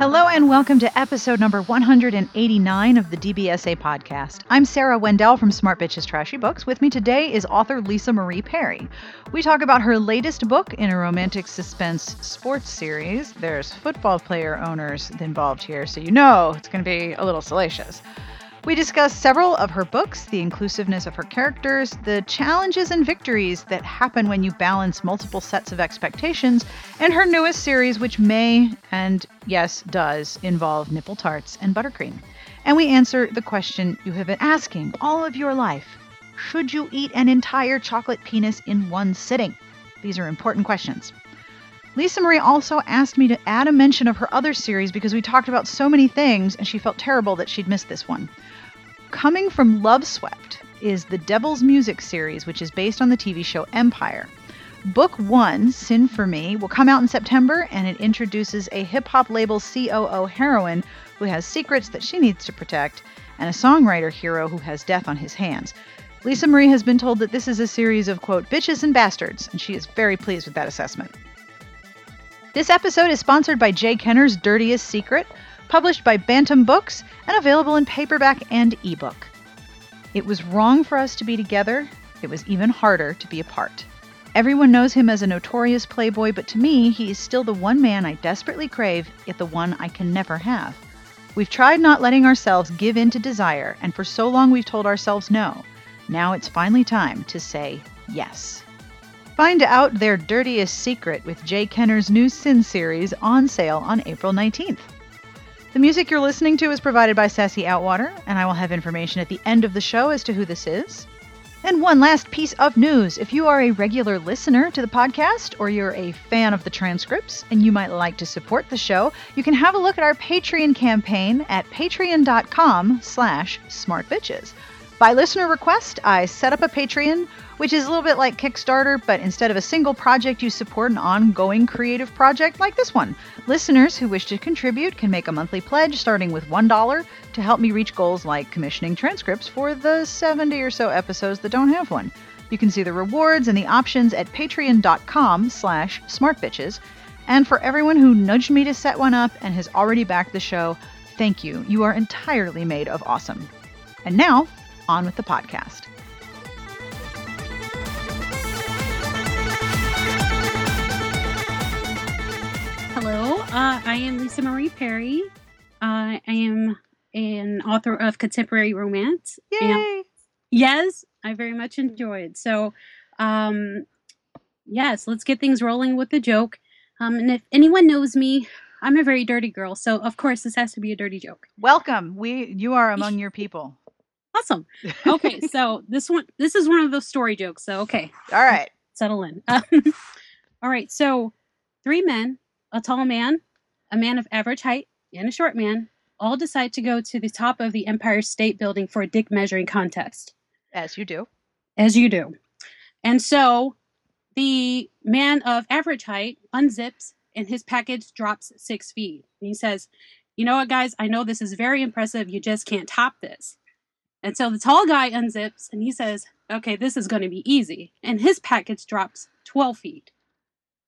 Hello and welcome to episode number 189 of the DBSA podcast. I'm Sarah Wendell from Smart Bitches Trashy Books. With me today is author Lisa Marie Perry. We talk about her latest book in a romantic suspense sports series. There's football player owners involved here, so you know it's going to be a little salacious. We discuss several of her books, the inclusiveness of her characters, the challenges and victories that happen when you balance multiple sets of expectations, and her newest series, which may, and yes, does, involve nipple tarts and buttercream. And we answer the question you have been asking all of your life Should you eat an entire chocolate penis in one sitting? These are important questions. Lisa Marie also asked me to add a mention of her other series because we talked about so many things and she felt terrible that she'd missed this one. Coming from Loveswept is the Devil's Music series, which is based on the TV show Empire. Book one, Sin for Me, will come out in September and it introduces a hip hop label COO heroine who has secrets that she needs to protect and a songwriter hero who has death on his hands. Lisa Marie has been told that this is a series of, quote, bitches and bastards, and she is very pleased with that assessment. This episode is sponsored by J. Kenner's Dirtiest Secret, published by Bantam Books and available in paperback and ebook. It was wrong for us to be together. It was even harder to be apart. Everyone knows him as a notorious playboy, but to me, he is still the one man I desperately crave, yet the one I can never have. We've tried not letting ourselves give in to desire, and for so long we've told ourselves no. Now it's finally time to say yes. Find out their dirtiest secret with J. Kenner's new Sin series on sale on April 19th. The music you're listening to is provided by Sassy Outwater, and I will have information at the end of the show as to who this is. And one last piece of news. If you are a regular listener to the podcast or you're a fan of the transcripts and you might like to support the show, you can have a look at our Patreon campaign at patreon.com slash smartbitches. By listener request, I set up a Patreon which is a little bit like Kickstarter, but instead of a single project, you support an ongoing creative project like this one. Listeners who wish to contribute can make a monthly pledge starting with $1 to help me reach goals like commissioning transcripts for the 70 or so episodes that don't have one. You can see the rewards and the options at patreon.com slash smartbitches. And for everyone who nudged me to set one up and has already backed the show, thank you. You are entirely made of awesome. And now, on with the podcast. Hello, uh, I am Lisa Marie Perry. Uh, I am an author of contemporary romance. Yay! And yes, I very much enjoyed. So, um, yes, let's get things rolling with the joke. Um, and if anyone knows me, I'm a very dirty girl, so of course this has to be a dirty joke. Welcome. We you are among your people. Awesome. Okay, so this one this is one of those story jokes. So okay, All right. settle in. Um, all right, so three men, a tall man, a man of average height, and a short man all decide to go to the top of the Empire State Building for a dick measuring contest, As you do. as you do. And so the man of average height unzips and his package drops six feet. And he says, You know what, guys? I know this is very impressive. You just can't top this. And so the tall guy unzips and he says, Okay, this is going to be easy. And his package drops 12 feet.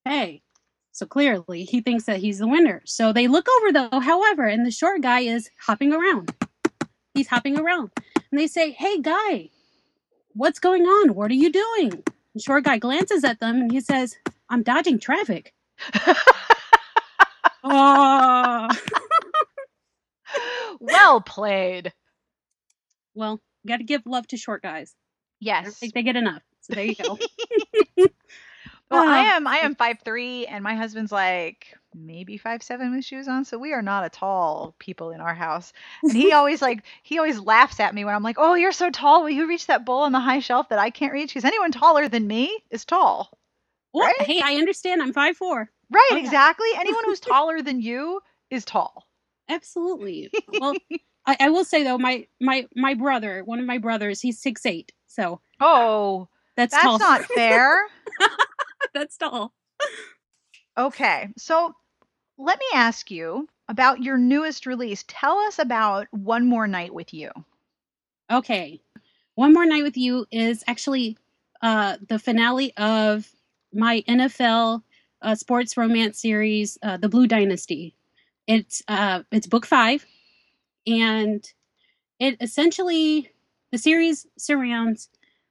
Hey, so clearly he thinks that he's the winner. So they look over though, however, and the short guy is hopping around. He's hopping around. And they say, Hey, guy, what's going on? What are you doing? The short guy glances at them and he says, I'm dodging traffic. oh, well played. Well, got to give love to short guys. I Yes. think they get enough. So there you go. Well, I Ah. am I am five three, and my husband's like maybe five seven with shoes on, so we are not a tall people in our house. And he always like he always laughs at me when I'm like, "Oh, you're so tall. Will you reach that bowl on the high shelf that I can't reach?" Because anyone taller than me is tall. Well, Right? hey, I understand. I'm five four. Right? Oh, yeah. Exactly. Anyone who's taller than you is tall. Absolutely. Well, I, I will say though, my my my brother, one of my brothers, he's six eight. So Oh, that's, that's tall. not fair. that's tall. Okay, so let me ask you about your newest release. Tell us about One More Night with You. Okay. One more night with you is actually uh the finale of my NFL uh, sports romance series, uh, The Blue Dynasty. It's uh, it's book five, and it essentially the series surrounds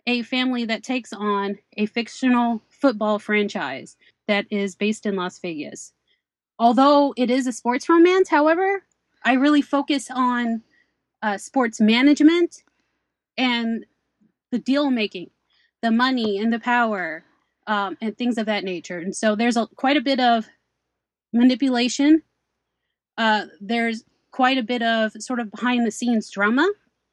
a family that takes on a fictional football franchise that is based in Las Vegas. Although it is a sports romance, however, I really focus on uh, sports management and the deal making, the money and the power, um, and things of that nature. And so there's a, quite a bit of manipulation. Uh, there's quite a bit of sort of behind the scenes drama.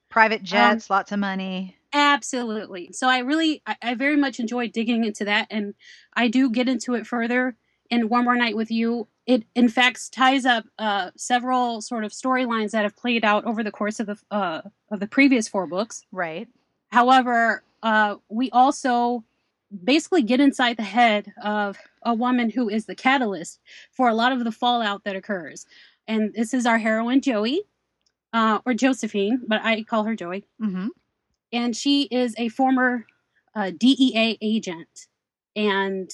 Private jets, um, lots of money. Absolutely. So I really, I, I very much enjoy digging into that, and I do get into it further in One More Night with You. It in fact ties up uh, several sort of storylines that have played out over the course of the uh, of the previous four books. Right. However, uh, we also basically get inside the head of a woman who is the catalyst for a lot of the fallout that occurs. And this is our heroine, Joey, uh, or Josephine, but I call her Joey. Mm-hmm. And she is a former uh, DEA agent. And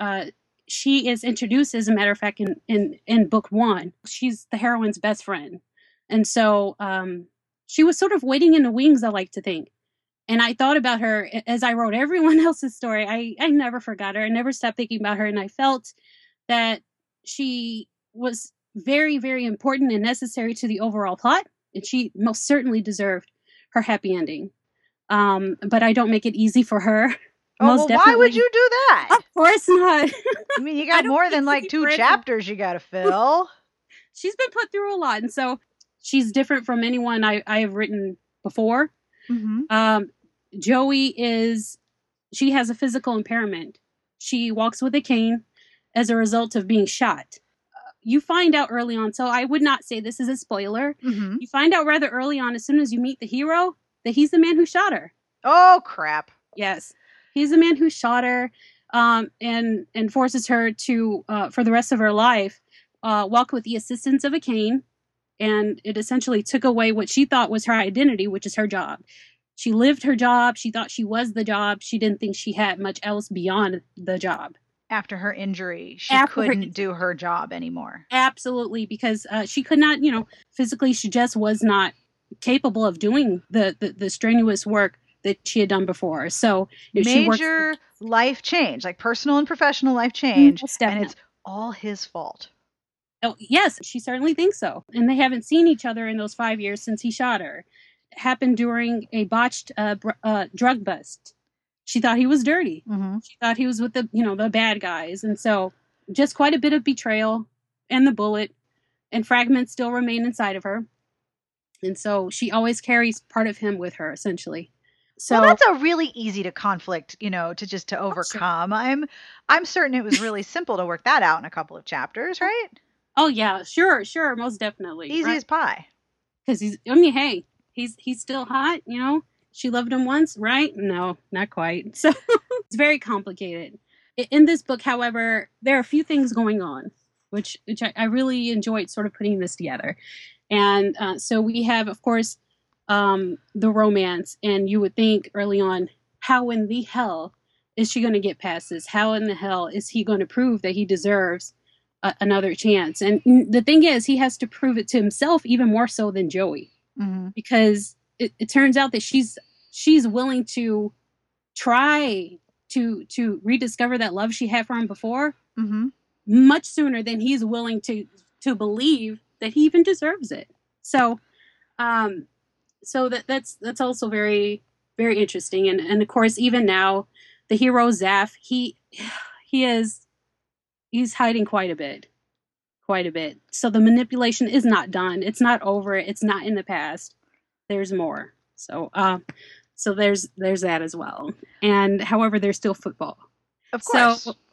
uh, she is introduced, as a matter of fact, in, in, in book one. She's the heroine's best friend. And so um, she was sort of waiting in the wings, I like to think and I thought about her as I wrote everyone else's story. I, I never forgot her. I never stopped thinking about her. And I felt that she was very, very important and necessary to the overall plot. And she most certainly deserved her happy ending. Um, but I don't make it easy for her. Oh, most well, why would you do that? Of course not. I mean, you got more than like two chapters you got to fill. she's been put through a lot. And so she's different from anyone I, I have written before. Mm-hmm. Um, Joey is she has a physical impairment. She walks with a cane as a result of being shot. You find out early on, so I would not say this is a spoiler. Mm-hmm. You find out rather early on, as soon as you meet the hero, that he's the man who shot her. Oh crap! Yes, he's the man who shot her, um, and and forces her to, uh, for the rest of her life, uh, walk with the assistance of a cane, and it essentially took away what she thought was her identity, which is her job she lived her job. She thought she was the job. She didn't think she had much else beyond the job. After her injury, she After couldn't her, do her job anymore. Absolutely, because uh, she could not, you know, physically, she just was not capable of doing the, the, the strenuous work that she had done before. So major works, life change, like personal and professional life change, and it's all his fault. Oh yes, she certainly thinks so. And they haven't seen each other in those five years since he shot her happened during a botched uh, br- uh, drug bust. She thought he was dirty. Mm-hmm. She thought he was with the you know the bad guys, and so just quite a bit of betrayal and the bullet and fragments still remain inside of her. And so she always carries part of him with her, essentially. So well, that's a really easy to conflict, you know, to just to overcome. Oh, sure. I'm I'm certain it was really simple to work that out in a couple of chapters, right? Oh yeah, sure, sure, most definitely. Easy right? as pie. Because he's, I mean, hey, he's he's still hot, you know. She loved him once, right? No, not quite. So it's very complicated. In this book, however, there are a few things going on, which which I, I really enjoyed sort of putting this together. And uh, so we have, of course, um, the romance, and you would think early on, how in the hell is she going to get past this? How in the hell is he going to prove that he deserves a- another chance? And the thing is, he has to prove it to himself even more so than Joey mm-hmm. because it, it turns out that she's she's willing to try to to rediscover that love she had for him before mm-hmm. much sooner than he's willing to to believe that he even deserves it so um so that that's that's also very very interesting and and of course even now the hero Zaf he he is he's hiding quite a bit quite a bit. So the manipulation is not done. It's not over. It's not in the past. There's more. So uh, so there's there's that as well. And however, there's still football. Of course. So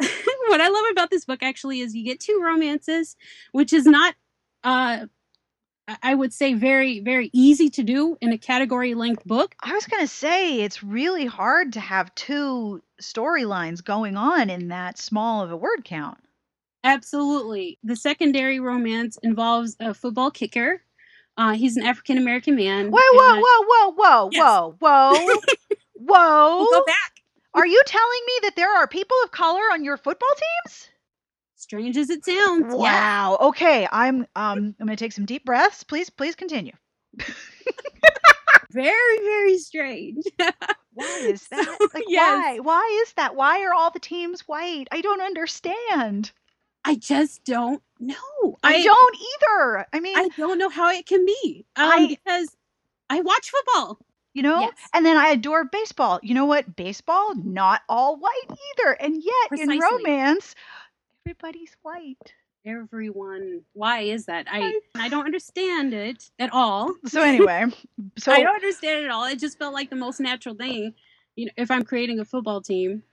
what I love about this book actually is you get two romances, which is not uh I would say very, very easy to do in a category length book. I was going to say it's really hard to have two storylines going on in that small of a word count. Absolutely. The secondary romance involves a football kicker. Uh, he's an African American man. Whoa, whoa, whoa, whoa, whoa, yes. whoa, whoa, whoa. We'll go back. Are you telling me that there are people of color on your football teams? Strange as it sounds. yeah. Wow. Okay, I'm um I'm going to take some deep breaths. Please please continue. Very, very strange. Why is that? Like yes. why? Why is that? Why are all the teams white? I don't understand. I just don't know. I, don't either. I mean, I don't know how it can be. Um, I- because I watch football. you know, Yes. and then I adore baseball. You know what? Baseball not all white either. And yet Precisely. in romance, everybody's white. Everyone. Why is that? I I- I don't understand it at all. So anyway, so I don't understand it at all. It just felt like the most natural thing. You know, if I'm creating a football team,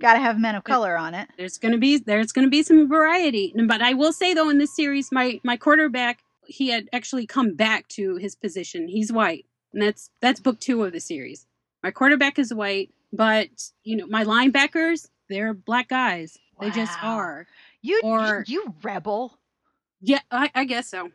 got to have men of color on it. there's gonna be there's gonna be some variety. But I will say though, in this series, my my quarterback he had actually come back to his position. He's white, and that's that's book two of the series. My quarterback is white, but you know my linebackers they're black guys. They just are. You Or- you, rebel. Yeah, I, I guess so.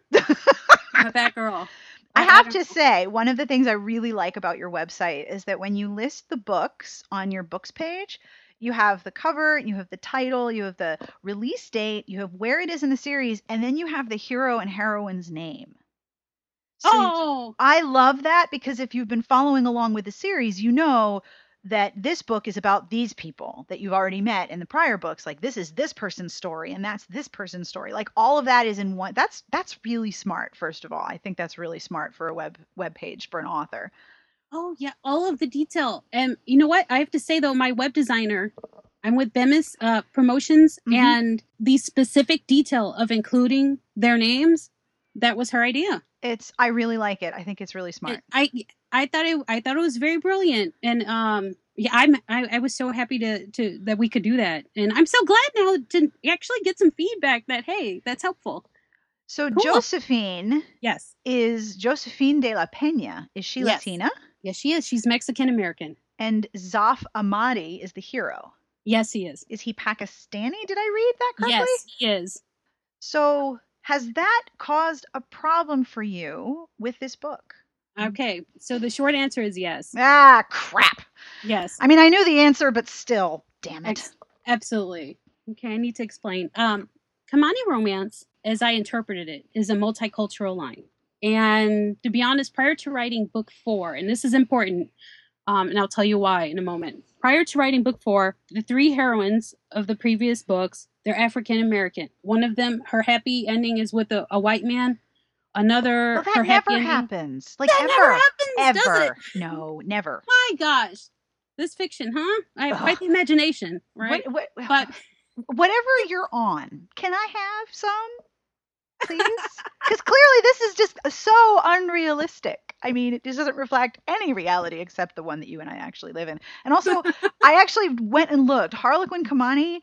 I'm a fat girl. I have to know. say, one of the things I really like about your website is that when you list the books on your books page, you have the cover, you have the title, you have the release date, you have where it is in the series, and then you have the hero and heroine's name. So Oh, I love that because if you've been following along with the series, you know that this book is about these people that you've already met in the prior books. Like this is this person's story and that's this person's story. Like all of that is in one. That's that's really smart. First of all, I think that's really smart for a web web page for an author. Oh yeah, all of the detail. And you know what? I have to say though, my web designer, I'm with Bemis uh, Promotions, Mhm. and the specific detail of including their names, that was her idea. It's I really like it. I think it's really smart. And I I thought it I thought it was very brilliant, and um yeah I'm I, I was so happy to to that we could do that, and I'm so glad now to actually get some feedback that hey that's helpful. So Cool. Josephine Yes, is Josephine de la Pena. Is she Yes. Latina? Yes she is. She's Mexican American. And Zaf Amadi is the hero. Yes, he is. Is he Pakistani? Did I read that correctly? Yes, he is. So, has that caused a problem for you with this book? Okay, so the short answer is yes. Ah, crap. Yes, I mean, I knew the answer, but still, damn it. ex- absolutely. Okay, I need to explain. Um, Kimani romance, as I interpreted it, is a multicultural line. And to be honest, prior to writing book four, and this is important, um, and I'll tell you why in a moment. Prior to writing book four, the three heroines of the previous books, they're African American. One of them, her happy ending is with a, a white man. Another, Well, that her happy never ending, happens. Like, That ever. never happens, does it? ever. No, never. My gosh, this fiction, huh? I have quite the imagination, right? What, what, But whatever you're on, can I have some, please? Because clearly this is just so unrealistic. I mean, it just doesn't reflect any reality except the one that you and I actually live in. And also, I actually went and looked. Harlequin Kimani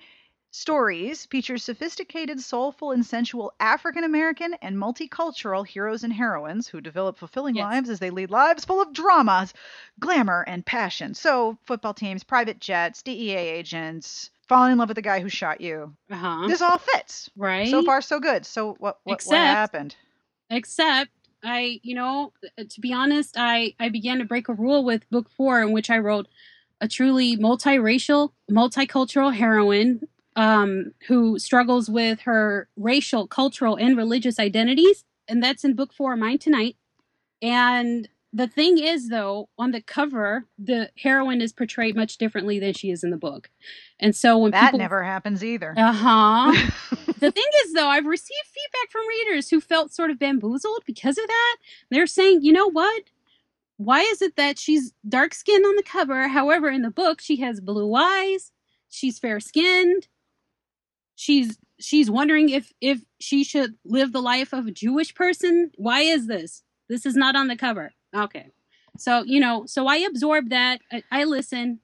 stories feature sophisticated, soulful, and sensual African American and multicultural heroes and heroines who develop fulfilling Yes. lives as they lead lives full of dramas, glamour, and passion. So, football teams, private jets, DEA agents, falling in love with the guy who shot you. uh-huh. This all fits. right? So far, so good. So, what what, what happened? except I, you know, uh, to be honest, I I began to break a rule with book 4 in which I wrote a truly multiracial, multicultural heroine um who struggles with her racial, cultural and religious identities, and that's in book 4 mine tonight. And the thing is though, on the cover, the heroine is portrayed much differently than she is in the book. And so when That people never happens either. uh-huh the thing is though i've received feedback from readers who felt sort of bamboozled because of that they're saying you know what why is it that she's dark skinned on the cover however in the book she has blue eyes she's fair skinned she's she's wondering if if she should live the life of a jewish person why is this this is not on the cover okay so you know so i absorb that i, I listen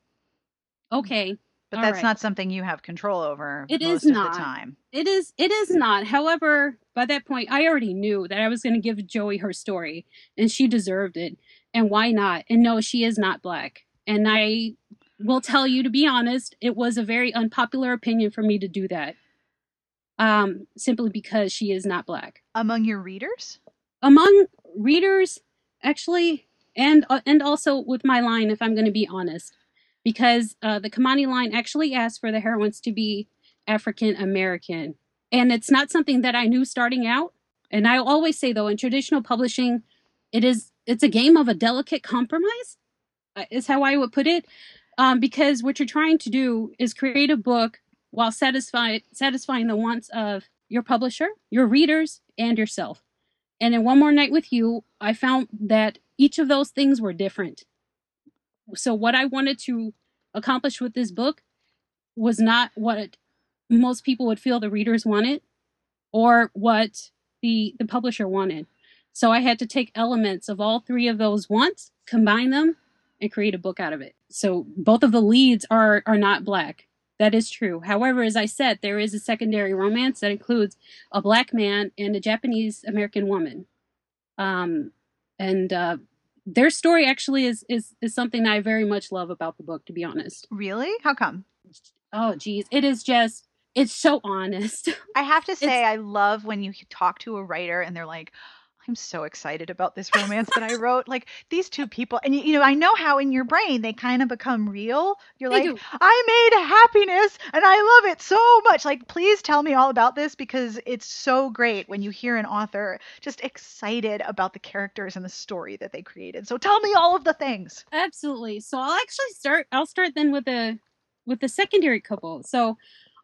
okay but all that's right. not something you have control over It most is of not. the time. It is it is not. However, by that point I already knew that I was going to give Joey her story and she deserved it. And why not? And no, she is not black. And I will tell you to be honest, it was a very unpopular opinion for me to do that. Um simply because she is not black. Among your readers? Among readers actually and uh, and also with my line if I'm going to be honest. because uh, the Kimani line actually asked for the heroines to be African American. And it's not something that I knew starting out. And I always say though, in traditional publishing, it is it's a game of a delicate compromise, uh, is how I would put it. Um, because what you're trying to do is create a book while satisfy, satisfying the wants of your publisher, your readers, and yourself. And in One More Night with You, I found that each of those things were different. So, what I wanted to accomplish with this book was not what most people would feel the readers wanted or what the, the publisher wanted. So, I had to take elements of all three of those wants, combine them, and create a book out of it. So, both of the leads are, are not black. That is true. However, as I said, there is a secondary romance that includes a black man and a Japanese American woman. Um, and uh, their story actually is, is is something I very much love about the book, to be honest. Really? How come? Oh, geez, it is just it's so honest. I have to say, I love when you talk to a writer and they're like, I'm so excited about this romance that I wrote. Like these two people, and you, you know, I know how in your brain they kind of become real. You're They like, do. I made happiness and I love it so much. Like, please tell me all about this because it's so great when you hear an author just excited about the characters and the story that they created. So tell me all of the things. Absolutely. So I'll actually start. I'll start then with the with the secondary couple. So,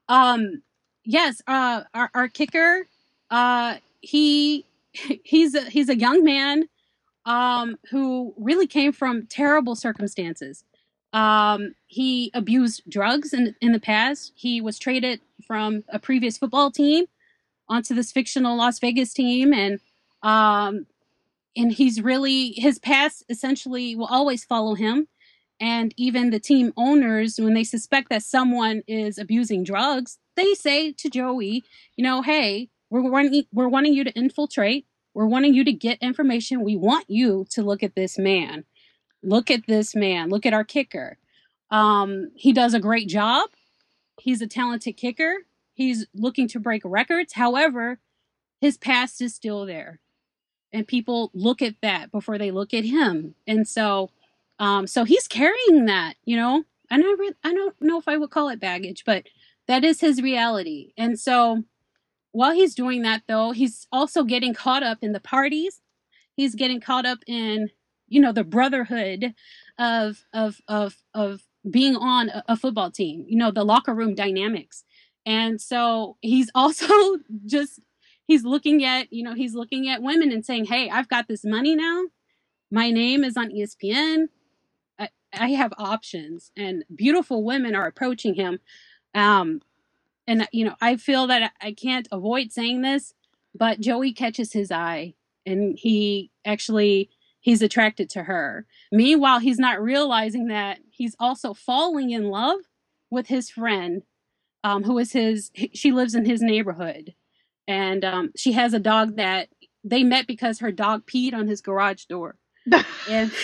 um, yes, uh, our our kicker, uh, he he's a, he's a young man, um, who really came from terrible circumstances. Um, he abused drugs in in the past. He was traded from a previous football team onto this fictional Las Vegas team, and um, and he's really his past essentially will always follow him and even the team owners when they suspect that someone is abusing drugs they say to joey you know hey we're wanting we're wanting you to infiltrate we're wanting you to get information. We want you to look at this man. Look at this man. Look at our kicker. Um, he does a great job. He's a talented kicker. He's looking to break records. However his past is still there and people look at that before they look at him. And so um so he's carrying that you know? And i re- i don't know if i would call it baggage but that is his reality. And so while he's doing that though he's also getting caught up in the parties. He's getting caught up in you know the brotherhood of of of of being on a, a football team you know the locker room dynamics. And so he's also just he's looking at you know he's looking at women and saying hey i've got this money now. My name is on espn i, I have options. And beautiful women are approaching him um and you know i feel that i can't avoid saying this but joey catches his eye and he actually he's attracted to her. Meanwhile he's not realizing that he's also falling in love with his friend um, who is his she lives in his neighborhood. And um, she has a dog that they met because her dog peed on his garage door. And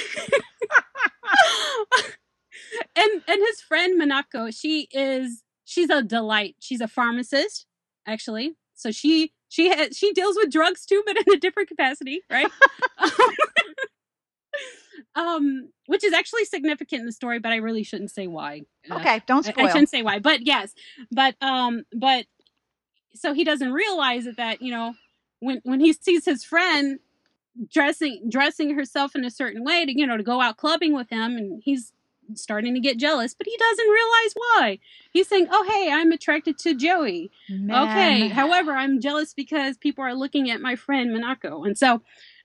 and and his friend Minako, she is she's a delight. She's a pharmacist, actually. So she she has she deals with drugs too, but in a different capacity, right? um, which is actually significant in the story, but I really shouldn't say why. Uh, Okay, don't I, spoil. I shouldn't say why, but yes, but um, but so he doesn't realize it that you know when when he sees his friend dressing dressing herself in a certain way to you know to go out clubbing with him, and he's starting to get jealous, but he doesn't realize why. He's saying, "Oh, hey, I'm attracted to Joey." Okay. However, I'm jealous because people are looking at my friend Minako, and so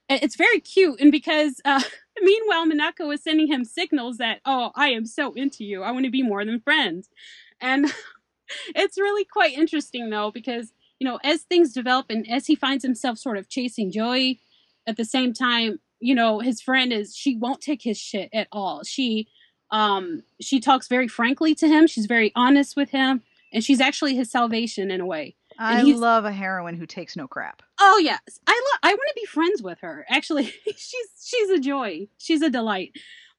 it's very cute. And because uh, meanwhile, Minako is sending him signals that, "Oh, I am so into you. I want to be more than friends," and it's really quite interesting though because you know as things develop and as he finds himself sort of chasing Joey, at the same time, you know his friend is she won't take his shit at all. She um she talks very frankly to him. She's very honest with him, and she's actually his salvation in a way. I love a heroine who takes no crap. Oh yes, I love. I want to be friends with her. Actually, she's she's a joy. She's a delight.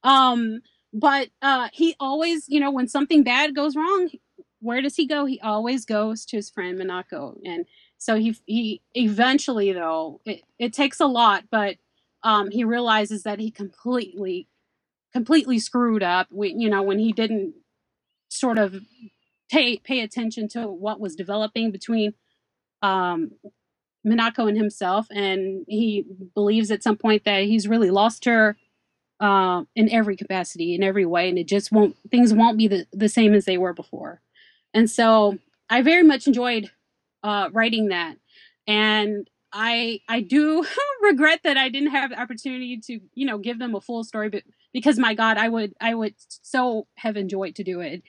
Um, but uh, he always, you know, when something bad goes wrong, where does he go? He always goes to his friend Minako, and so he he eventually though it it takes a lot, but um, he realizes that he completely completely screwed up. You know, when he didn't sort of pay pay attention to what was developing between um, Minako and himself, and he believes at some point that he's really lost her uh, in every capacity, in every way, and it just won't things won't be the, the same as they were before. And so I very much enjoyed uh, writing that, and I I do regret that I didn't have the opportunity to you know give them a full story, but because my God, I would I would so have enjoyed to do it.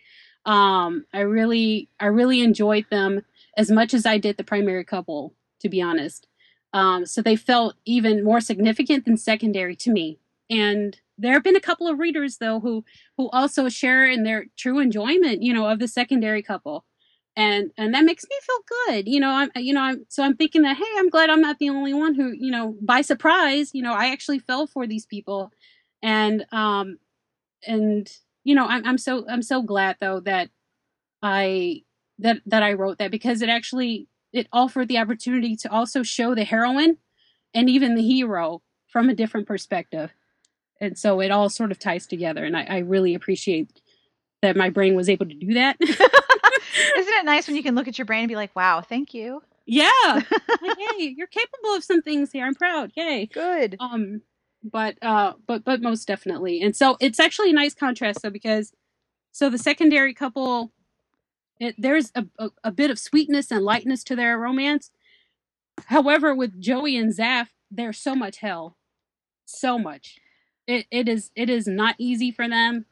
Um, I really I really enjoyed them as much as I did the primary couple, to be honest. Um, so they felt even more significant than secondary to me. And there have been a couple of readers though who who also share in their true enjoyment, you know, of the secondary couple. And and that makes me feel good. You know, I'm you know, I'm so I'm thinking that hey, I'm glad I'm not the only one who, you know, by surprise, you know, I actually fell for these people. And um and you know, I'm I'm so I'm so glad though that I that that I wrote that because it actually it offered the opportunity to also show the heroine and even the hero from a different perspective. And so it all sort of ties together. And I, I really appreciate that my brain was able to do that. Isn't it nice when you can look at your brain and be like, wow, thank you? Yeah. like, yay, you're capable of some things here. I'm proud. Yay. Good. Um, but uh but but most definitely. And so it's actually a nice contrast though, because so the secondary couple it, there's a, a, a, bit of sweetness and lightness to their romance. However, with Joey and Zaf, there's so much hell, so much. It it is it is not easy for them,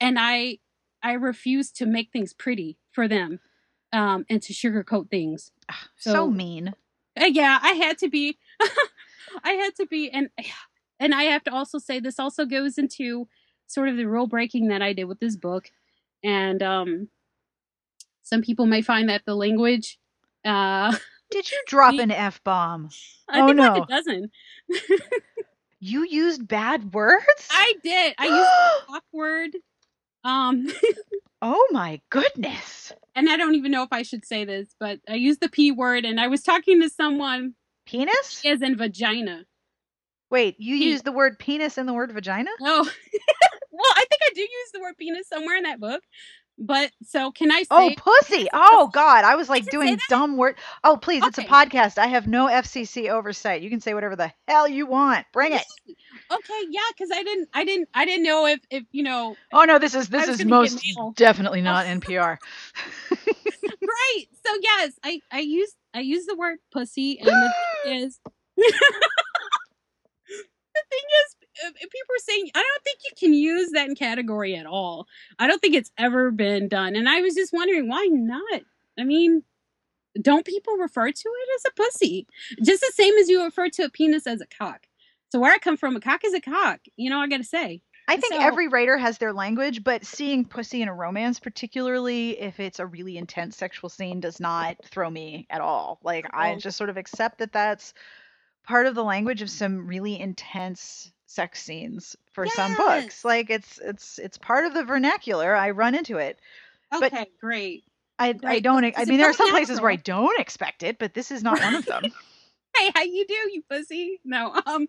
and I I refuse to make things pretty for them, um, and to sugarcoat things. So, so mean. Uh, yeah, I had to be. I had to be, and and I have to also say this also goes into sort of the rule breaking that I did with this book, and um, some people may find that the language. Uh, Did you drop an f bomb? oh no, like a dozen. you used bad words. I did. I used awkward. Um. oh my goodness. And I don't even know if I should say this, but I used the p word, and I was talking to someone. Penis? As in vagina. Wait, you use the word penis and the word vagina? Oh. well, I think I do use the word penis somewhere in that book. But so can I oh, say? Oh, pussy! Oh God, I was like doing dumb word. Oh, please, okay. it's a podcast. I have no FCC oversight. You can say whatever the hell you want. Bring it. Okay, yeah, because I didn't, I didn't, I didn't know if, if you know. Oh no, this is this is most definitely not NPR. right. So yes, I I use I use the word pussy, and it is. The thing is, people are saying I don't think you can use that in category at all. I don't think it's ever been done, and I was just wondering why not. I mean, don't people refer to it as a pussy just the same as you refer to a penis as a cock? So where I come from, a cock is a cock. You know, I got to say. I think so, every writer has their language, but seeing pussy in a romance, particularly if it's a really intense sexual scene, does not throw me at all. Like I just sort of accept that that's part of the language of some really intense sex scenes for yes. some books. Like it's it's it's part of the vernacular. I run into it. Okay, but great. I great. I don't I mean there are some natural. places where I don't expect it, but this is not one of them. hey, how you do, you pussy? No, um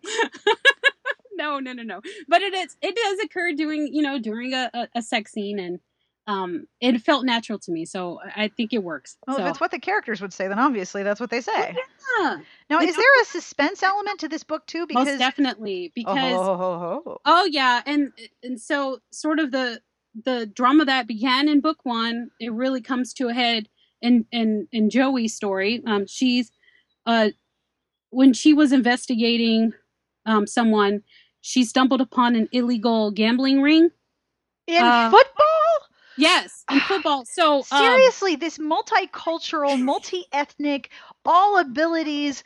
no, no, no, no. But it is it does occur doing, you know, during a, a, a sex scene and um, it felt natural to me, so I think it works. Well, so. if it's what the characters would say, then obviously that's what they say. Yeah. Now, is there a suspense element to this book too? Because most definitely, because oh, oh, oh, oh, yeah, and and so sort of the the drama that began in book one, it really comes to a head in in in Joey's story. Um, she's uh when she was investigating um someone, she stumbled upon an illegal gambling ring in uh, football. Yes, in football. So um, seriously, um, this multicultural, multi-ethnic, all abilities,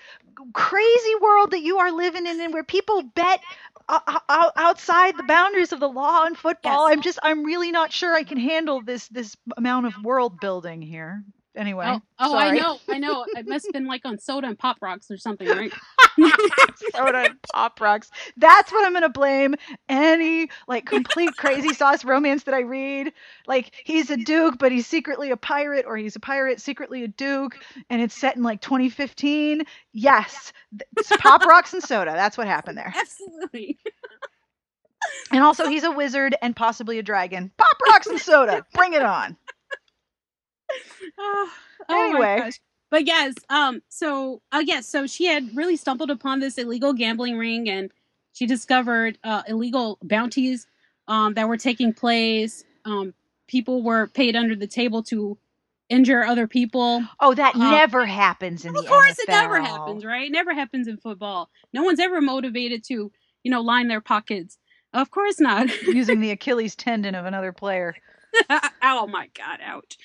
crazy world that you are living in, and where people bet outside the boundaries of the law and football. Yes. I'm just, I'm really not sure I can handle this this amount of world building here anyway. Oh, oh I know, I know. It must have been like on soda and pop rocks or something, right? soda and pop rocks. That's what I'm gonna blame any like complete crazy sauce romance that I read. Like he's a duke, but he's secretly a pirate, or he's a pirate secretly a duke, and it's set in like 2015. Yes, it's pop rocks and soda. That's what happened there. Absolutely. And also, he's a wizard and possibly a dragon. Pop rocks and soda. Bring it on. Oh, oh my Anyway. gosh. But yes, um, so uh, yes, so she had really stumbled upon this illegal gambling ring, and she discovered uh, illegal bounties um, that were taking place. Um, people were paid under the table to injure other people. Oh, that Uh, never happens in of the course, it never happens, right? It never happens in football. No one's ever motivated to, you know, line their pockets. Of course not. Using the Achilles tendon of another player. oh my god, ouch.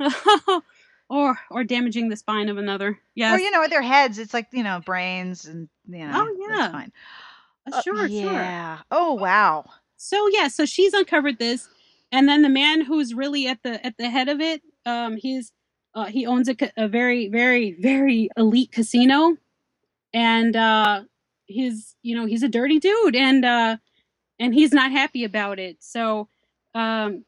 or or damaging the spine of another. Yes. Or, you know, their heads, it's like, you know, brains and, you know, Oh, yeah. that's fine. Uh, sure, sure. Yeah. Oh, wow. So yeah, so she's uncovered this, and then the man who's really at the at the head of it, um, he's uh, he owns a, a very very very elite casino, and uh, he's you know he's a dirty dude, and uh, and he's not happy about it. So um,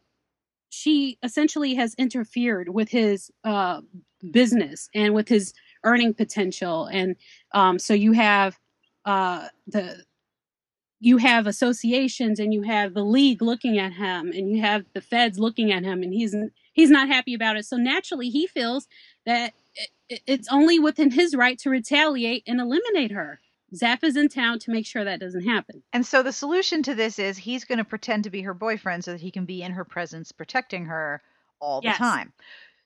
she essentially has interfered with his uh, business and with his earning potential, and um, so you have uh, the you have associations and you have the league looking at him and you have the feds looking at him and he's he's not happy about it. So naturally he feels that it, it's only within his right to retaliate and eliminate her Zaf is in town to make sure that doesn't happen And so the solution to this is he's going to pretend to be her boyfriend so that he can be in her presence protecting her all the Yes. time.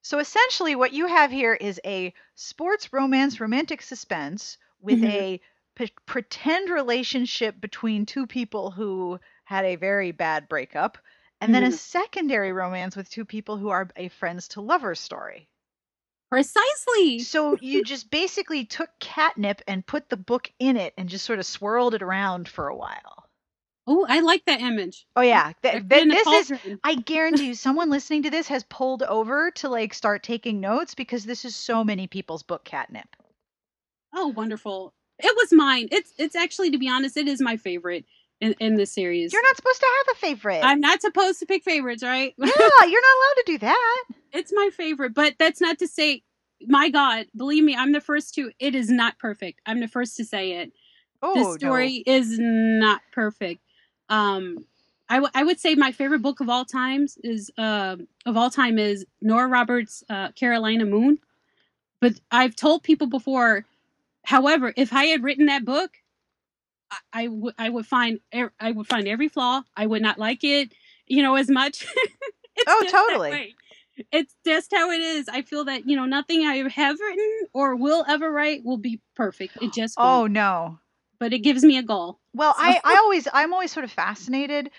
So essentially, what you have here is a sports romance romantic suspense with Mhm. a p- pretend relationship between two people who had a very bad breakup, and then a Mhm. secondary romance with two people who are a friends to lovers story. Precisely So you just basically took catnip and put the book in it and just sort of swirled it around for a while. oh i like that image Oh yeah, th- th- this is. I guarantee you someone listening to this has pulled over to like start taking notes because this is so many people's book catnip. oh wonderful it was mine it's it's actually to be honest it is my favorite in, in this series You're not supposed to have a favorite. i'm not supposed to pick favorites right yeah, you're not allowed to do that. it's my favorite but that's not to say my god believe me i'm the first to it is not perfect i'm the first to say it Oh, this story is not perfect um I, w- I would say my favorite book of all times is uh, of all time is Nora Roberts' uh, Carolina Moon. But I've told people before, however, if I had written that book, I, would I would find er- I would find every flaw. I would not like it, you know, as much. Oh, totally. It's just how it is. I feel that you know nothing I have written or will ever write will be perfect. It just. Oh won't. no. but it gives me a goal. Well, So- I, I always I'm always sort of fascinated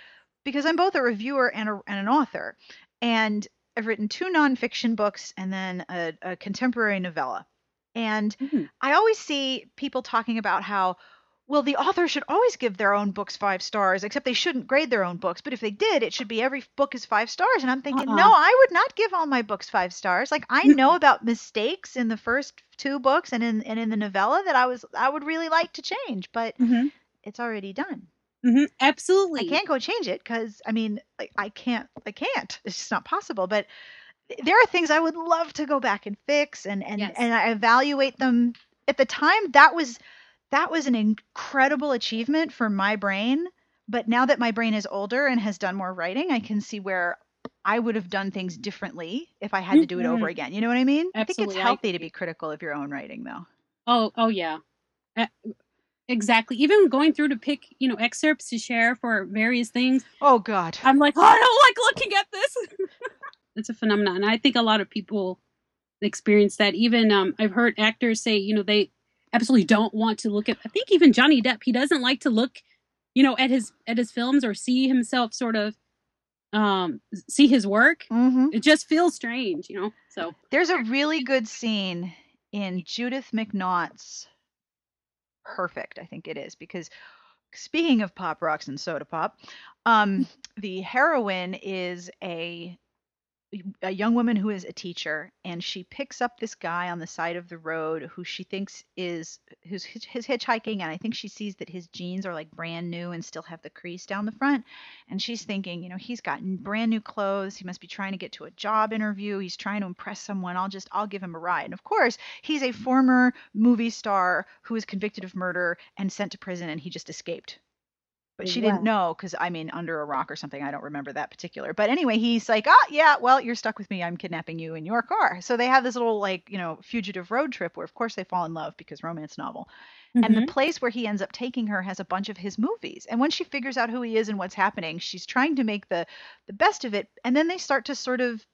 because I'm both a reviewer and, a, and an author, and I've written two nonfiction books and then a, a contemporary novella, and Mhm. I always see people talking about how well the author should always give their own books five stars, except they shouldn't grade their own books. But if they did, it should be every book is five stars. And I'm thinking, Uh-uh. no, I would not give all my books five stars. Like I know about mistakes in the first two books and in and in the novella that I was I would really like to change, but Mhm. it's already done. hmm Absolutely. I can't go change it because I mean, like, I can't, I can't. It's just not possible. But there are things I would love to go back and fix, and and Yes. and I evaluate them. At the time, that was that was an incredible achievement for my brain. But now that my brain is older and has done more writing, I can see where I would have done things differently if I had to do it over Mhm. again. You know what I mean? I think it's healthy to be critical of your own writing, though. Oh, oh yeah. Uh, exactly. Even going through to pick, you know, excerpts to share for various things, Oh God. I'm like, oh, I don't like looking at this. it's a phenomenon. And I think a lot of people experience that. Even um, I've heard actors say, you know, they absolutely don't want to look at. I think even Johnny Depp, he doesn't like to look, you know, at his at his films or see himself sort of um see his work. Mm-hmm. It just feels strange, you know. So There's a really good scene in Judith McNaught's Perfect, I think it is, because speaking of pop rocks and soda pop, um, the heroine is a a young woman who is a teacher and she picks up this guy on the side of the road who she thinks is who's his, hitchhiking and i think she sees that his jeans are like brand new and still have the crease down the front and she's thinking you know he's got brand new clothes. He must be trying to get to a job interview. He's trying to impress someone. I'll just i'll give him a ride. And of course he's a former movie star who was convicted of murder and sent to prison and he just escaped but she didn't know because I mean, under a rock or something. I don't remember that particular. But anyway, he's like, ah, yeah, well, you're stuck with me. I'm kidnapping you in your car. So they have this little like you know fugitive road trip where, of course, they fall in love because romance novel. And the Mhm. place where he ends up taking her has a bunch of his movies. And when she figures out who he is and what's happening, she's trying to make the the best of it. And then they start to sort of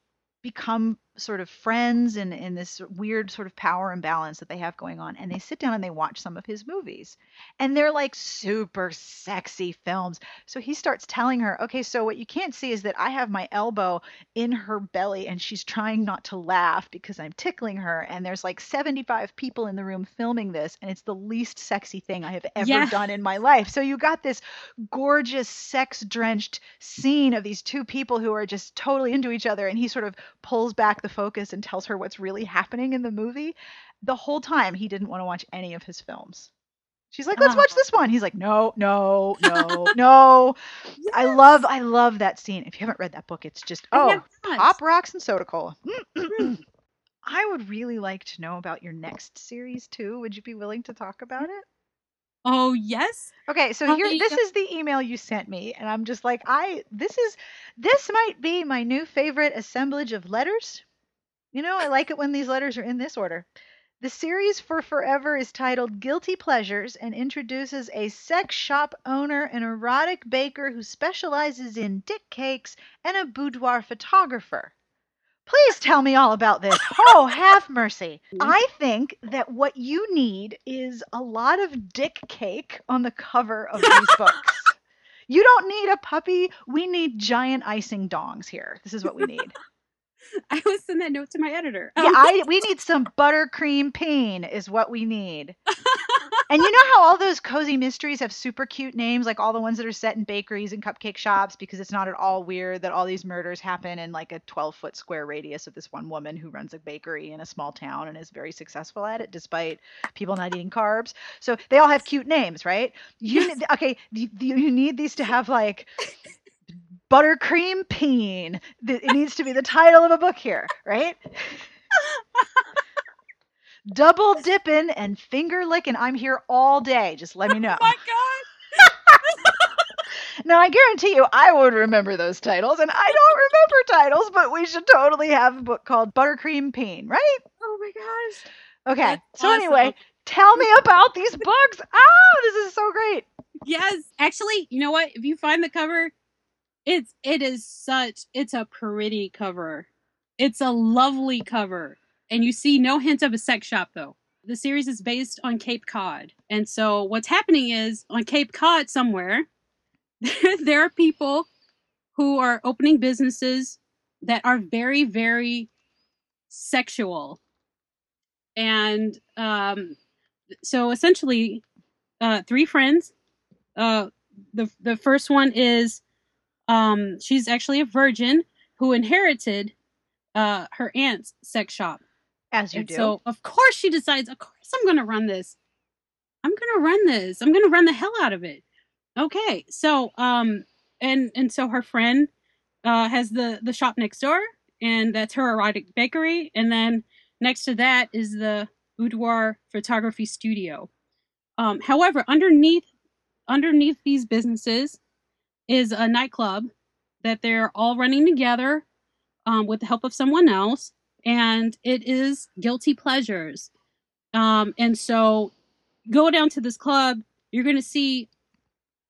become sort of friends and in this weird sort of power imbalance that they have going on and they sit down and they watch some of his movies. And they're like super sexy films. So he starts telling her okay so what you can't see is that i have my elbow in her belly and she's trying not to laugh because i'm tickling her and there's like 75 people in the room filming this and it's the least sexy thing i have ever Yeah. done in my life. So you got this gorgeous sex drenched scene of these two people who are just totally into each other and he sort of pulls back the focus and tells her what's really happening in the movie the whole time he didn't want to watch any of his films. She's like let's watch Oh. this one. He's like no no no no. I love i love that scene. If you haven't read that book it's just oh pop rocks and soda cola. I would really like to know about your next series too. Would you be willing to talk about it? Oh yes. Okay, so How here this is the email you sent me and I'm just like I this is this might be my new favorite assemblage of letters. You know, I like it when these letters are in this order. The series for Forever is titled Guilty Pleasures and introduces a sex shop owner, an erotic baker who specializes in dick cakes, and a boudoir photographer. Please tell me all about this. Oh, have mercy. Mm-hmm. I think that what you need is a lot of dick cake on the cover of these books. You don't need a puppy. We need giant icing dongs here. This is what we need. I will send that note to my editor. Yeah, Um, I we need some buttercream pain is what we need. And you know how all those cozy mysteries have super cute names, like all the ones that are set in bakeries and cupcake shops, because it's not at all weird that all these murders happen in like a 12 foot square radius of this one woman who runs a bakery in a small town and is very successful at it, despite people not eating carbs. So they all have cute names, right? You Yes. need, okay, you, you need these to have like buttercream peen. It needs to be the title of a book here, right? Double dipping and finger licking. I'm here all day. Just let me know. Oh my god. Now I guarantee you, I would remember those titles, and I don't remember titles, but we should totally have a book called Buttercream Peen, right? Oh my gosh. Okay. That's so anyway, tell me about these books. Ah, this is so great. Yes. Actually, you know what? If you find the cover, it's it is such it's a pretty cover. It's a lovely cover. And you see no hint of a sex shop though. The series is based on Cape Cod. And so what's happening is on Cape Cod somewhere there are people who are opening businesses that are very very sexual. And um so essentially uh three friends uh the the first one is um she's actually a virgin who inherited uh her aunt's sex shop. As you and do. so of course she decides of course i'm gonna run this. I'm gonna run this. I'm gonna run the hell out of it. Okay so um and and so her friend uh has the the shop next door and that's her erotic bakery. And then next to that is the boudoir photography studio. Um however underneath underneath these businesses is a nightclub that they're all running together um, with the help of someone else and it is guilty pleasures. Um, and so go down to this club you're going to see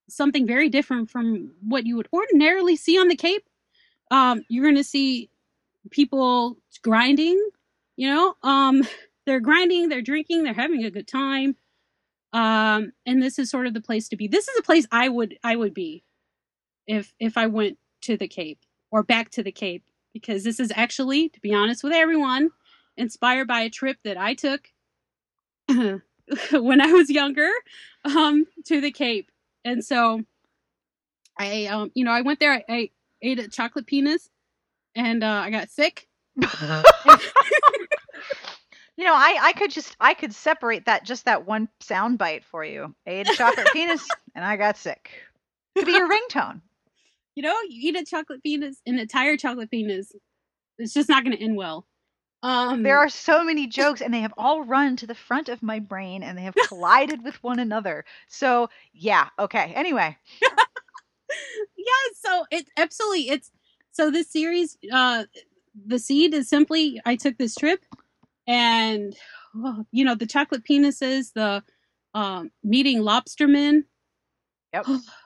something very different from what you would ordinarily see on the cape. Um, you're going to see people grinding you know? Um, they're grinding they're drinking they're having a good time. Um, and this is sort of the place to be. This is a place i would i would be if if i went to the cape or back to the cape because this is actually to be honest with everyone inspired by a trip that i took when i was younger um to the cape and so i um you know i went there i, I ate a chocolate penis and uh, i got sick You know, I, I could just I could separate that just that one sound bite for you. I ate a chocolate penis and I got sick. Could be your ringtone. You know you eat a chocolate penis an entire chocolate penis it's just not going to end well Um, There are so many jokes, and they have all run to the front of my brain, and they have collided with one another. So yeah, okay. Anyway, yeah so it absolutely it's so this series uh the seed is simply i took this trip and oh, you know the chocolate penises the um meeting lobstermen Yep.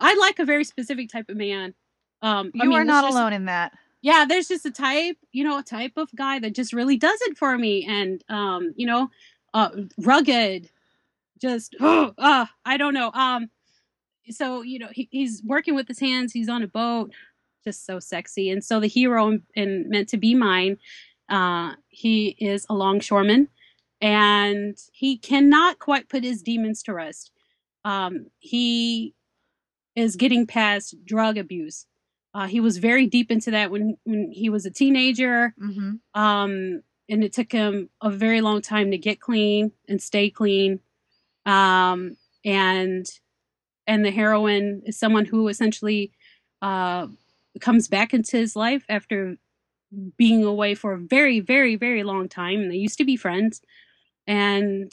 i like a very specific type of man. Um you I mean, are not alone in that. yeah there's just a type you know a type of guy that just really does it for me. And um you know uh rugged just uh i don't know. Um so you know he, he's working with his hands he's on a boat just so sexy. And so the hero in, in meant to be mine uh he is a longshoreman. And he cannot quite put his demons to rest. Um he is getting past drug abuse. Uh, he was very deep into that when when he was a teenager. Hmm um and it took him a very long time to get clean and stay clean. Um and and the heroine is someone who essentially uh comes back into his life after being away for a very very very long time. And they used to be friends. And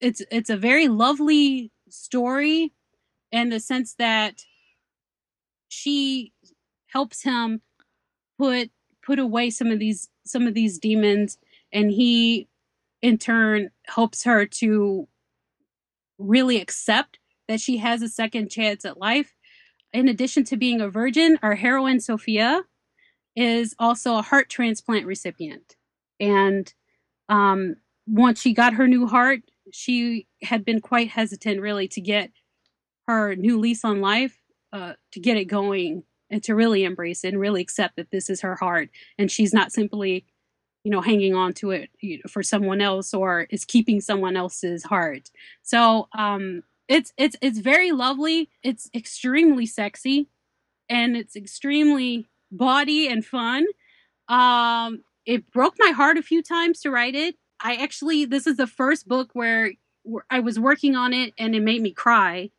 it's it's a very lovely story in the sense that she helps him put put away some of these some of these demons and he in turn helps her to really accept that she has a second chance at life. In addition to being a virgin our heroine sophia is also a heart transplant recipient. And um, once she got her new heart she had been quite hesitant really to get her new lease on life uh, to get it going and to really embrace it and really accept that this is her heart and she's not simply you know hanging on to it you know, for someone else or is keeping someone else's heart. So um it's it's it's very lovely. It's extremely sexy and it's extremely bawdy and fun. Um it broke my heart a few times to write it. I actually this is the first book where, where i was working on it and it made me cry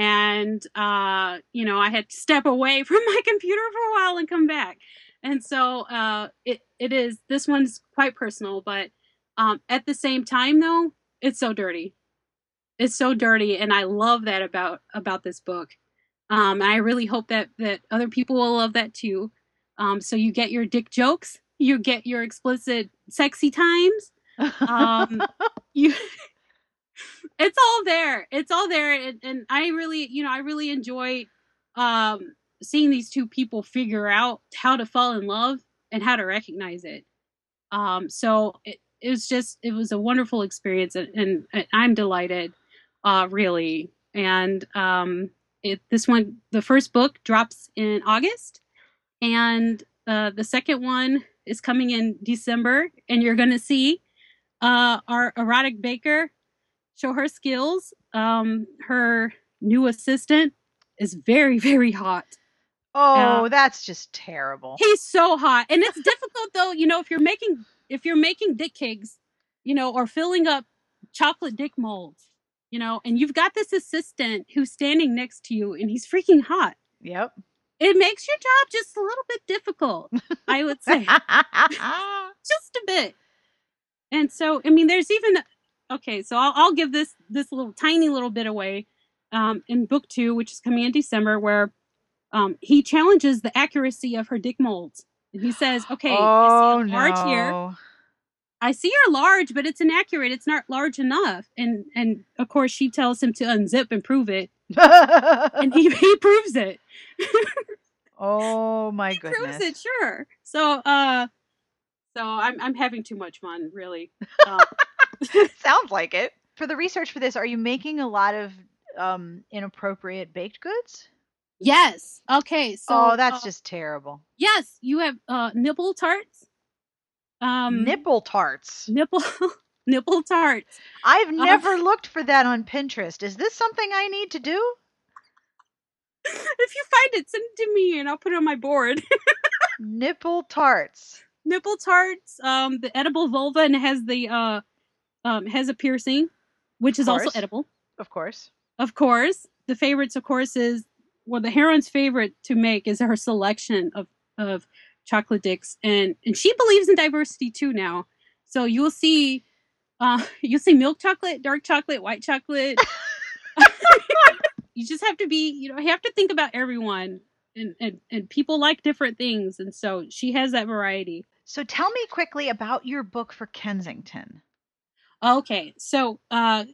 and uh you know i had to step away from my computer for a while and come back. And so uh it it is this one's quite personal but um at the same time though it's so dirty. It's so dirty and i love that about about this book. Um i really hope that that other people will love that too. Um so you get your dick jokes you get your explicit sexy times um you it's all there. It's all there. And, and i really you know i really enjoy um seeing these two people figure out how to fall in love and how to recognize it. Um so it, it was just it was a wonderful experience and, and i'm delighted uh really. And um it this one the first book drops in august and uh the second one is coming in december and you're gonna see uh our erotic baker show her skills. Um, her new assistant is very, very hot. oh, Yeah. that's just terrible. He's so hot, and it's difficult though. You know, if you're making if you're making dick cakes, you know, or filling up chocolate dick molds, you know, and you've got this assistant who's standing next to you, and he's freaking hot. Yep. It makes your job just a little bit difficult, I would say, just a bit. And so, I mean, there's even okay. So I'll, I'll give this this little tiny little bit away um, in book two, which is coming in December, where um, he challenges the accuracy of her dick molds. And he says, "Okay, oh I see a large here. I see her large, but it's inaccurate. It's not large enough." And and of course, she tells him to unzip and prove it, and he he proves it. oh my He goodness. proves it, sure. So uh, so I'm I'm having too much fun, really. Uh, Sounds like it. For the research for this, are you making a lot of um inappropriate baked goods? yes. Okay. So oh, that's uh, just terrible. yes. You have uh nipple tarts. Um, Nipple tarts. nipple nipple tarts. I've Uh, never looked for that on Pinterest. Is this something I need to do? if you find it, send it to me and I'll put it on my board. Nipple tarts. nipple tarts, um, the edible vulva, and it has the uh, um, has a piercing, which is also edible, Of course. of course. The favorites, of course, is well, the heroine's favorite to make is her selection of of chocolate dicks, and and she believes in diversity too now. So you'll see, uh, you'll see milk chocolate, dark chocolate, white chocolate. you just have to be, you know, you have to think about everyone, and and and people like different things, and so she has that variety. So tell me quickly about your book for Kensington. Okay, so uh,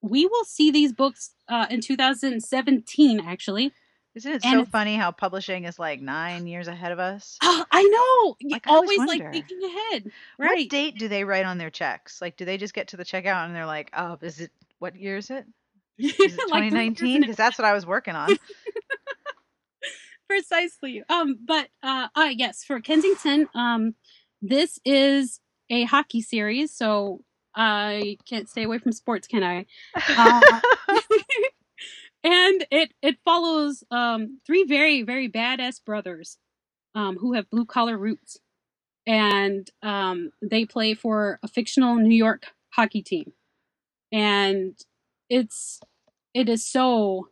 we will see these books uh, in 2017, actually. Isn't it And so funny how publishing is like nine years ahead of us? Oh, I know. Like, I always always like thinking ahead, What date do they write on their checks? Like, do they just get to the checkout and they're like, "Oh, is it what year is it? Is it 2019?" Because that's what I was working on. precisely. Um, but uh, uh, yes, for Kensington, um, this is a hockey series, so I can't stay away from sports, can I? Uh, and it it follows um three very very badass brothers um who have blue collar roots. And um they play for a fictional New York hockey team. And it's it is so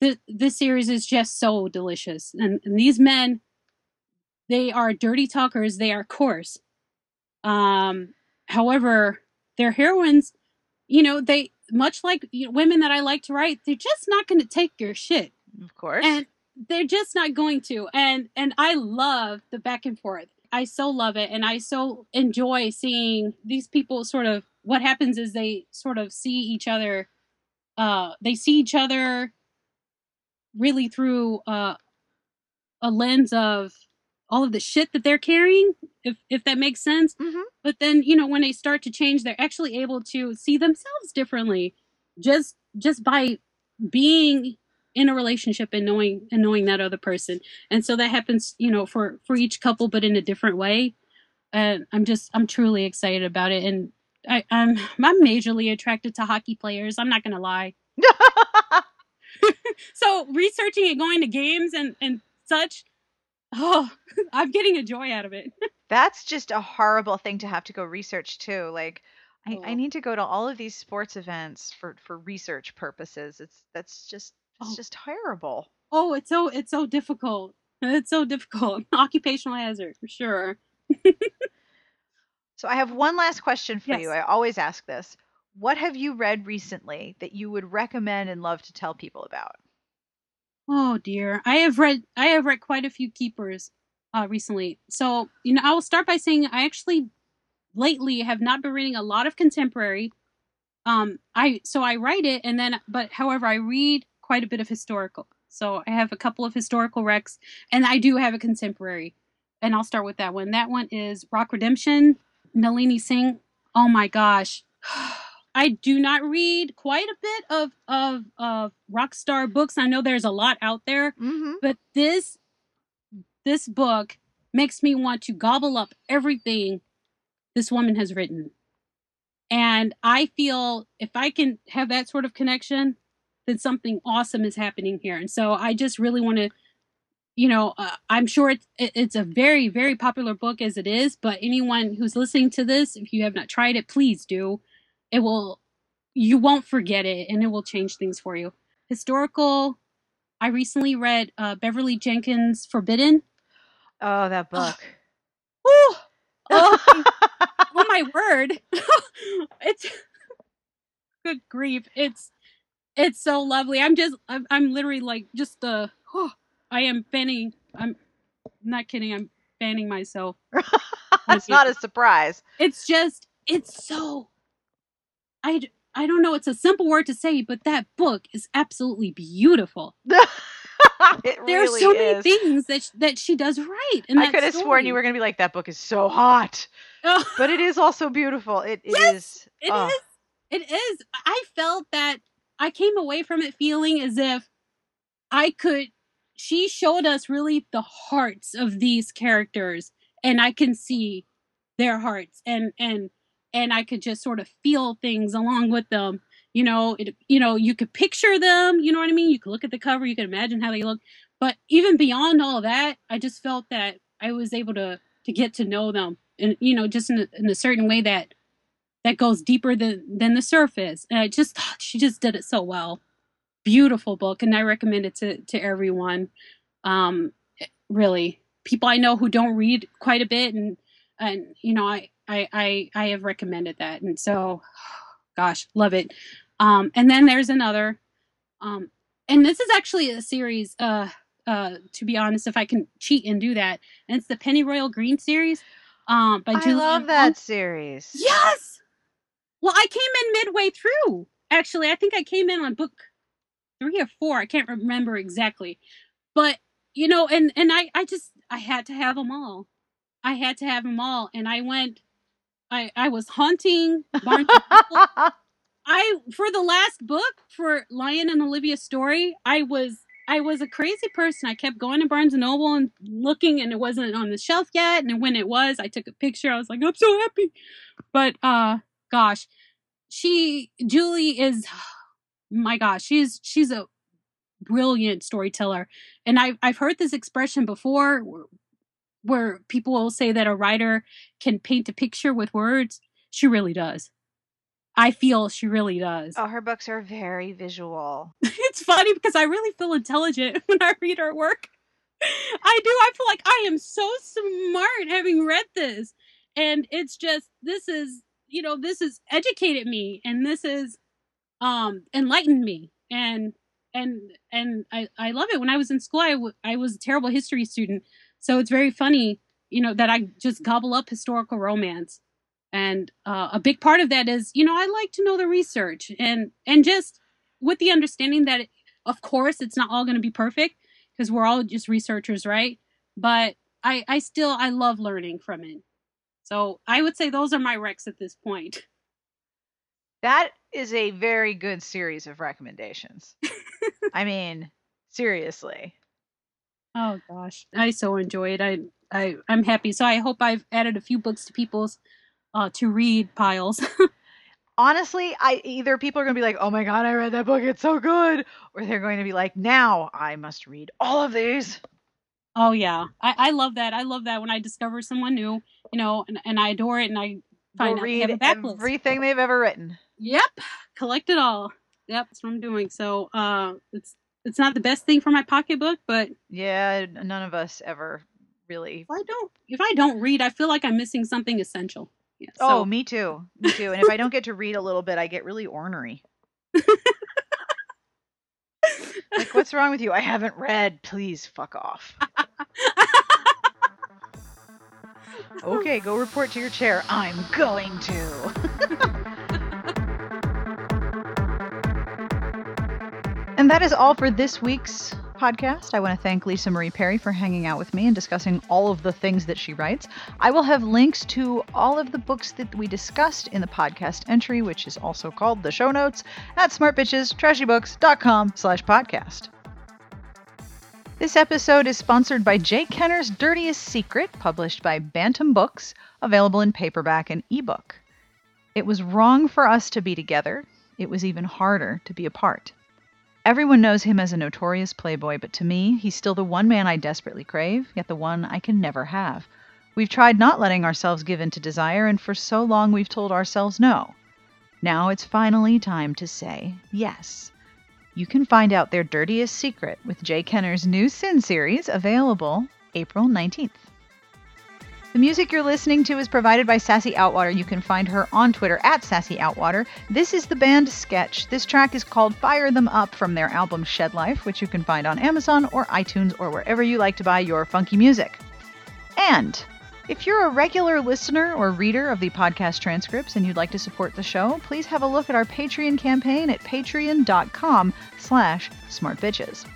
this this series is just so delicious. And, and these men they are dirty talkers they are coarse. Um however their heroines you know they much like you know, women that i like to write they're just not going to take your shit. Of course. and they're just not going to. And and i love the back and forth. I so love it. And i so enjoy seeing these people sort of what happens is they sort of see each other uh they see each other really through uh a lens of all of the shit that they're carrying if if that makes sense. Mhm. but then you know when they start to change they're actually able to see themselves differently just just by being in a relationship and knowing and knowing that other person. And so that happens you know for for each couple but in a different way. And i'm just i'm truly excited about it. And I, i'm i'm majorly attracted to hockey players. I'm not gonna lie. So researching and going to games and and such oh i'm getting a joy out of it That's just a horrible thing to have to go research too. Like, I, I Oh. need to go to all of these sports events for for research purposes. It's that's just it's Oh. just terrible. oh it's so it's so difficult it's so difficult occupational hazard for sure So I have one last question for you. I always ask this. What have you read recently that you would recommend and love to tell people about? Oh dear. I have read I have read quite a few keepers uh recently. So, you know, I will start by saying I actually lately have not been reading a lot of contemporary. Um I so I write it and then but however I read quite a bit of historical. So I have a couple of historical recs and I do have a contemporary. And I'll start with that one. That one is Rock Redemption, Nalini Singh. Oh my gosh. I do not read quite a bit of of of rock star books. I know there's a lot out there, Mm-hmm. but this this book makes me want to gobble up everything this woman has written. And I feel if I can have that sort of connection, then something awesome is happening here. And so I just really want to, you know, uh, I'm sure it's, it's a very, very popular book as it is, but anyone who's listening to this, if you have not tried it, please do. It will, you won't forget it and it will change things for you. Historical, I recently read uh, Beverly Jenkins' Forbidden. Oh, that book. Woo! Oh, oh my word it's good grief it's it's so lovely i'm just i'm, I'm literally like just uh oh, i am fanning i'm not kidding i'm fanning myself That's not a surprise. it's just it's so i i don't know it's a simple word to say but that book is absolutely beautiful it there really are so many things that sh- that she does right I could have sworn you were going to be like, that book is so hot. Oh. But it is also beautiful. It, it Yes, is. It oh, is. It is. I felt that I came away from it feeling as if I could. She showed us really the hearts of these characters, and I can see their hearts, and and and I could just sort of feel things along with them. You know, it. You know, you could picture them. You know what I mean? You could look at the cover. You could imagine how they look. But even beyond all that, I just felt that I was able to to get to know them, and you know, just in a, in a certain way that that goes deeper than than the surface. And I just thought she just did it so well. Beautiful book, and I recommend it to to everyone. Um, really, people I know who don't read quite a bit, and and you know I I I, I have recommended that, and so gosh, love it. Um, and then there's another, um, and this is actually a series. Uh, uh, to be honest, if I can cheat and do that, and it's the Pennyroyal Green series. Um, by Julie. I Julie love that Long. series. Yes. Well, I came in midway through. Actually, I think I came in on book three or four. I can't remember exactly, but you know, and and I I just I had to have them all. I had to have them all, and I went. I I was haunting Barnes. and Noble. I for the last book for Lyon and Olivia's story, I was I was a crazy person. I kept going to Barnes and Noble and looking, and it wasn't on the shelf yet. And when it was, I took a picture. I was like, I'm so happy. But uh, gosh, she Julie is, my gosh, she's she's a brilliant storyteller. And I've I've heard this expression before, where, people will say that a writer can paint a picture with words. She really does. I feel she really does. oh, her books are very visual. it's funny because I really feel intelligent when I read her work. I do. I feel like I am so smart having read this. And it's just this is, you know, this has educated me and this is um enlightened me. And and and I I love it. When I was in school I, w- I was a terrible history student. So it's very funny, you know, that I just gobble up historical romance. And uh, a big part of that is, you know, I like to know the research and and just with the understanding that of course it's not all going to be perfect because we're all just researchers right but i i still i love learning from it so i would say those are my recs at this point That is a very good series of recommendations. I mean, seriously. Oh gosh. I so enjoy it. I i i'm happy. So i hope i've added a few books to people's uh to read piles. Honestly, I either people are going to be like, "Oh my god, I read that book, it's so good," or they're going to be like, "Now I must read all of these." oh yeah. I i love that. I love that when i discover someone new you know and, and i adore it and i find out they read a everything they've ever written. Yep, collect it all. Yep, that's what I'm doing. So uh, it's it's not the best thing for my pocketbook, but Yeah, none of us ever really. I don't if I don't read, I feel like I'm missing something essential. Yeah, Oh, me too. Me too. And if I don't get to read a little bit, I get really ornery. Like, what's wrong with you? I haven't read. Please fuck off. Okay, go report to your chair. I'm going to. and that is all for this week's podcast. I want to thank Lisa Marie Perry for hanging out with me and discussing all of the things that she writes. I will have links to all of the books that we discussed in the podcast entry, which is also called the show notes, at smartbitchestrashybooks.com slash podcast. This episode is sponsored by J. Kenner's Dirtiest Secret, published by Bantam Books, available in paperback and ebook. It was wrong for us to be together. It was even harder to be apart. Everyone knows him as a notorious playboy, but to me, he's still the one man I desperately crave, yet the one I can never have. We've tried not letting ourselves give in to desire, and for so long we've told ourselves no. Now it's finally time to say yes. You can find out their dirtiest secret with J. Kenner's new Sin series, available April 19th. The music you're listening to is provided by Sassy Outwater. You can find her on Twitter at Sassy Outwater. This is the band Sketch. This track is called Fire Them Up from their album Shed Life, which you can find on Amazon or iTunes or wherever you like to buy your funky music. And if you're a regular listener or reader of the podcast transcripts and you'd like to support the show, please have a look at our Patreon campaign at patreon.com slash smartbitches.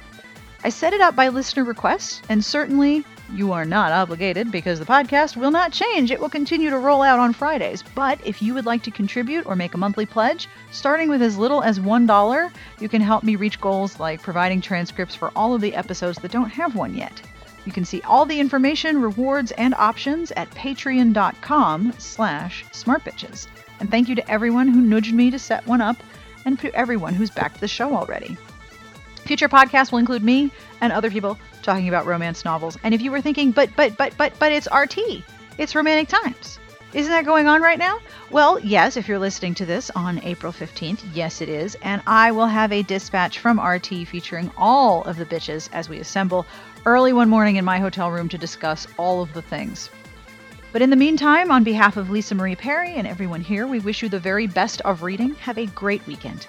I set it up by listener request, and certainly you are not obligated because the podcast will not change. It will continue to roll out on Fridays. But if you would like to contribute or make a monthly pledge, starting with as little as $1, you can help me reach goals like providing transcripts for all of the episodes that don't have one yet. You can see all the information, rewards, and options at patreon.com slash smartbitches. And thank you to everyone who nudged me to set one up and to everyone who's backed the show already. Future podcasts will include me and other people talking about romance novels. And if you were thinking, but, but, but, but, but it's RT, it's Romantic Times. Isn't that going on right now? Well, yes, if you're listening to this on April 15th, yes, it is. And I will have a dispatch from RT featuring all of the bitches as we assemble early one morning in my hotel room to discuss all of the things. But in the meantime, on behalf of Lisa Marie Perry and everyone here, we wish you the very best of reading. Have a great weekend.